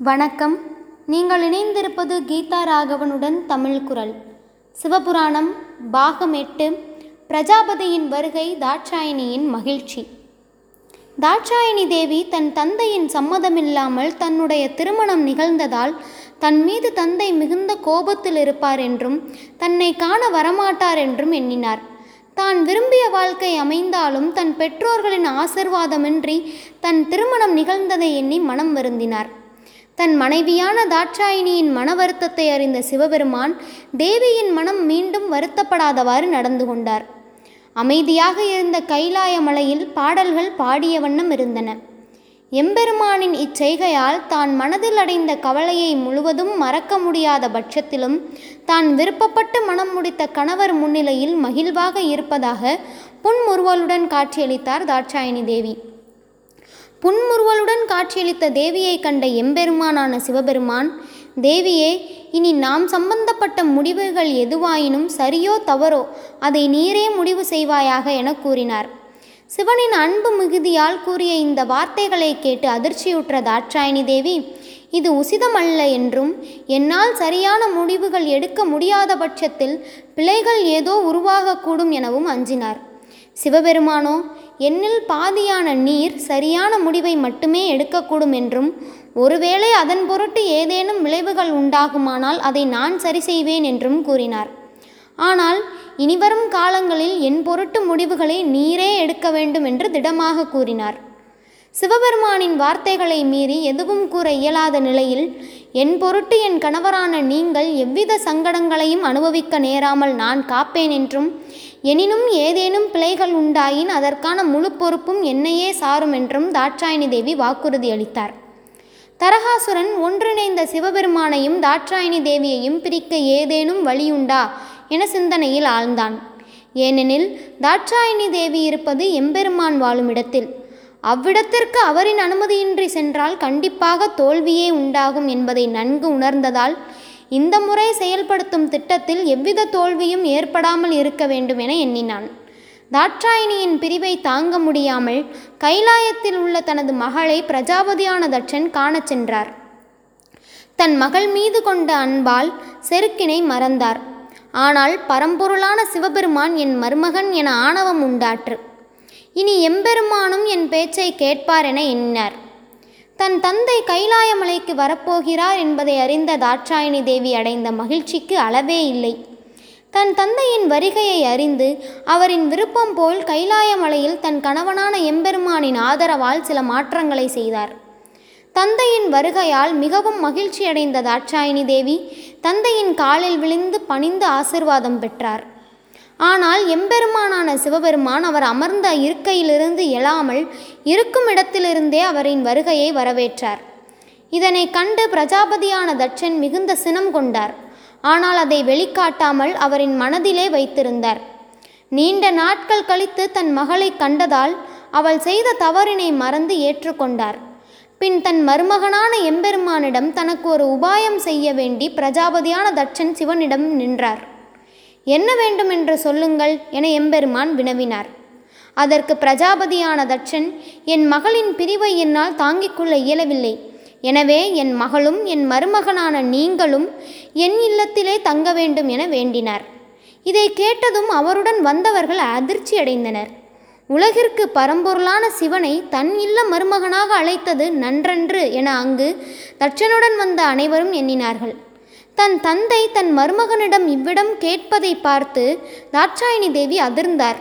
வணக்கம். நீங்கள் இணைந்திருப்பது கீதா ராகவனுடன் தமிழ் குரல். சிவபுராணம் பாகம் எட்டு பிரஜாபதியின் வருகை தாட்சாயணியின் மகிழ்ச்சி. தாட்சாயணி தேவி தன் தந்தையின் சம்மதமில்லாமல் தன்னுடைய திருமணம் நிகழ்ந்ததால் தன் மீது தந்தை மிகுந்த கோபத்தில் இருப்பார் என்றும் தன்னை காண வரமாட்டார் என்றும் எண்ணினார். தான் விரும்பிய வாழ்க்கை அமைந்தாலும் தன் பெற்றோர்களின் ஆசிர்வாதமின்றி தன் திருமணம் நிகழ்ந்ததை எண்ணி மனம் வருந்தினார். தன் மனைவியான தாட்சாயினியின் மன வருத்தத்தை அறிந்த சிவபெருமான் தேவியின் மனம் மீண்டும் வருத்தப்படாதவாறு நடந்து கொண்டார். அமைதியாக இருந்த கைலாய மலையில் பாடல்கள் பாடிய வண்ணம் இருந்தன. எம்பெருமானின் இச்செய்கையால் தான் மனதில் அடைந்த கவலையை முழுவதும் மறக்க முடியாத பட்சத்திலும் தான் விருப்பப்பட்டு மனம் முடித்த கணவர் முன்னிலையில் மகிழ்வாக இருப்பதாக புன்முறுவலுடன் காட்சியளித்தார் தாட்சாயணி தேவி. புன்முறுவலுடன் காட்சியளித்த தேவியை கண்ட எம்பெருமானான சிவபெருமான் தேவியே இனி நாம் சம்பந்தப்பட்ட முடிவுகள் எதுவாயினும் சரியோ தவறோ அதை நீரே முடிவு செய்வாயாக என கூறினார். சிவனின் அன்பு மிகுதியால் கூறிய இந்த வார்த்தைகளை கேட்டு அதிர்ச்சியுற்ற தாட்சாயணி தேவி இது உசிதமல்ல என்றும் என்னால் சரியான முடிவுகள் எடுக்க முடியாத பட்சத்தில் பிழைகள் ஏதோ உருவாகக்கூடும் எனவும் அஞ்சினார். சிவபெருமானோ என்னில் பாதியான நீர் சரியான முடிவை மட்டுமே எடுக்கக்கூடும் என்றும் ஒருவேளை அதன் பொருட்டு ஏதேனும் விளைவுகள் உண்டாகுமானால் அதை நான் சரி செய்வேன் என்றும் கூறினார். ஆனால் இனிவரும் காலங்களில் என் பொருட்டு முடிவுகளை நீரே எடுக்க வேண்டும் என்று திடமாக கூறினார். சிவபெருமானின் வார்த்தைகளை மீறி எதுவும் கூற இயலாத நிலையில் என் பொருட்டு என் கணவரான நீங்கள் எவ்வித சங்கடங்களையும் அனுபவிக்க நேராமல் நான் காப்பேன் என்றும் எனினும் ஏதேனும் பிழைகள் உண்டாயின் அதற்கான முழு பொறுப்பும் என்னையே சாரும் என்றும் தாட்சாயணி தேவி வாக்குறுதி அளித்தார். தரகாசுரன் ஒன்றிணைந்த சிவபெருமானையும் தாட்சாயணி தேவியையும் பிரிக்க ஏதேனும் வழியுண்டா என சிந்தனையில் ஆழ்ந்தான். ஏனெனில் தாட்சாயணி தேவி இருப்பது எம்பெருமான் வாழும் இடத்தில். அவ்விடத்திற்கு அவரின் அனுமதியின்றி சென்றால் கண்டிப்பாக தோல்வியே உண்டாகும் என்பதை நன்கு உணர்ந்ததால் இந்த முறை செயல்படுத்தும் திட்டத்தில் எவ்வித தோல்வியும் ஏற்படாமல் இருக்க வேண்டும் என எண்ணினான். தாட்சாயினியின் பிரிவை தாங்க முடியாமல் கைலாயத்தில் உள்ள தனது மகளை பிரஜாபதியான தட்சன் காணச் சென்றார். தன் மகள் மீது கொண்ட அன்பால் செருக்கினை மறந்தார். ஆனால் பரம்பொருளான சிவபெருமான் என் மருமகன் என ஆணவம் உண்டாற்று. இனி எம்பெருமானும் என் பேச்சை கேட்பார் என எண்ணினார். தன் தந்தை கைலாயமலைக்கு வரப்போகிறார் என்பதை அறிந்த தாட்சாயணி தேவி அடைந்த மகிழ்ச்சிக்கு அளவே இல்லை. தன் தந்தையின் வருகையை அறிந்து அவரின் விருப்பம் போல் கைலாயமலையில் தன் கணவனான எம்பெருமானின் ஆதரவால் சில மாற்றங்களை செய்தார். தந்தையின் வருகையால் மிகவும் மகிழ்ச்சியடைந்த தாட்சாயணி தேவி தந்தையின் காலில் விழுந்து பணிந்து ஆசிர்வாதம் பெற்றார். ஆனால் எம்பெருமானான சிவபெருமான் அவர் அமர்ந்த இருக்கையிலிருந்து எழாமல் இருக்கும் இடத்திலிருந்தே அவரின் வருகையை வரவேற்றார். இதனை கண்டு பிரஜாபதியான தட்சன் மிகுந்த சினம் கொண்டார். ஆனால் அதை வெளிக்காட்டாமல் அவரின் மனதிலே வைத்திருந்தார். நீண்ட நாட்கள் கழித்து தன் மகளை கண்டதால் அவள் செய்த தவறினை மறந்து ஏற்றுக்கொண்டார். பின் தன் மருமகனான எம்பெருமானிடம் தனக்கு ஒரு உபாயம் செய்ய வேண்டி பிரஜாபதியான தட்சன் சிவனிடம் நின்றார். என்ன வேண்டும் என்று சொல்லுங்கள் என எம்பெருமான் வினவினார். அதற்கு பிரஜாபதியான தட்சன் என் மகளின் பிரிவை என்னால் தாங்கிக் கொள்ள இயலவில்லை. எனவே என் மகளும் என் மருமகனான நீங்களும் என் இல்லத்திலே தங்க வேண்டும் என வேண்டினார். இதை கேட்டதும் அவருடன் வந்தவர்கள் அதிர்ச்சி அடைந்தனர். உலகிற்கு பரம்பொருளான சிவனை தன் இல்ல மருமகனாக அழைத்தது நன்றன்று என அங்கு தட்சனுடன் வந்த அனைவரும் எண்ணினார்கள். தன் தந்தை தன் மருமகனிடம் இவ்விடம் கேட்பதை பார்த்து தாட்சாயணி தேவி அதிர்ந்தார்.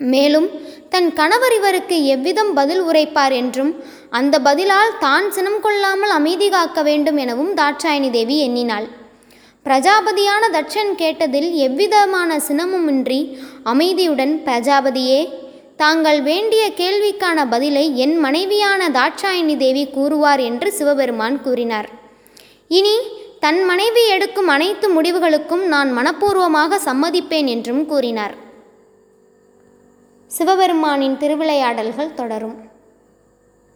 மேலும் தன் கணவர் இவருக்கு எவ்விதம் பதில் உரைப்பார் என்றும் அந்த பதிலால் தான் சினம் கொள்ளாமல் அமைதி காக்க வேண்டும் எனவும் தாட்சாயணி தேவி எண்ணினாள். பிரஜாபதியான தட்சன் கேட்டதில் எவ்விதமான சினமுமின்றி அமைதியுடன் பிரஜாபதியே தாங்கள் வேண்டிய கேள்விக்கான பதிலை என் மனைவியான தாட்சாயணி தேவி கூறுவார் என்று சிவபெருமான் கூறினார். இனி தன் மனைவி எடுக்கும் அனைத்து முடிவுகளுக்கும் நான் மனப்பூர்வமாக சம்மதிப்பேன் என்றும் கூறினார். சிவபெருமானின் திருவிளையாடல்கள் தொடரும்.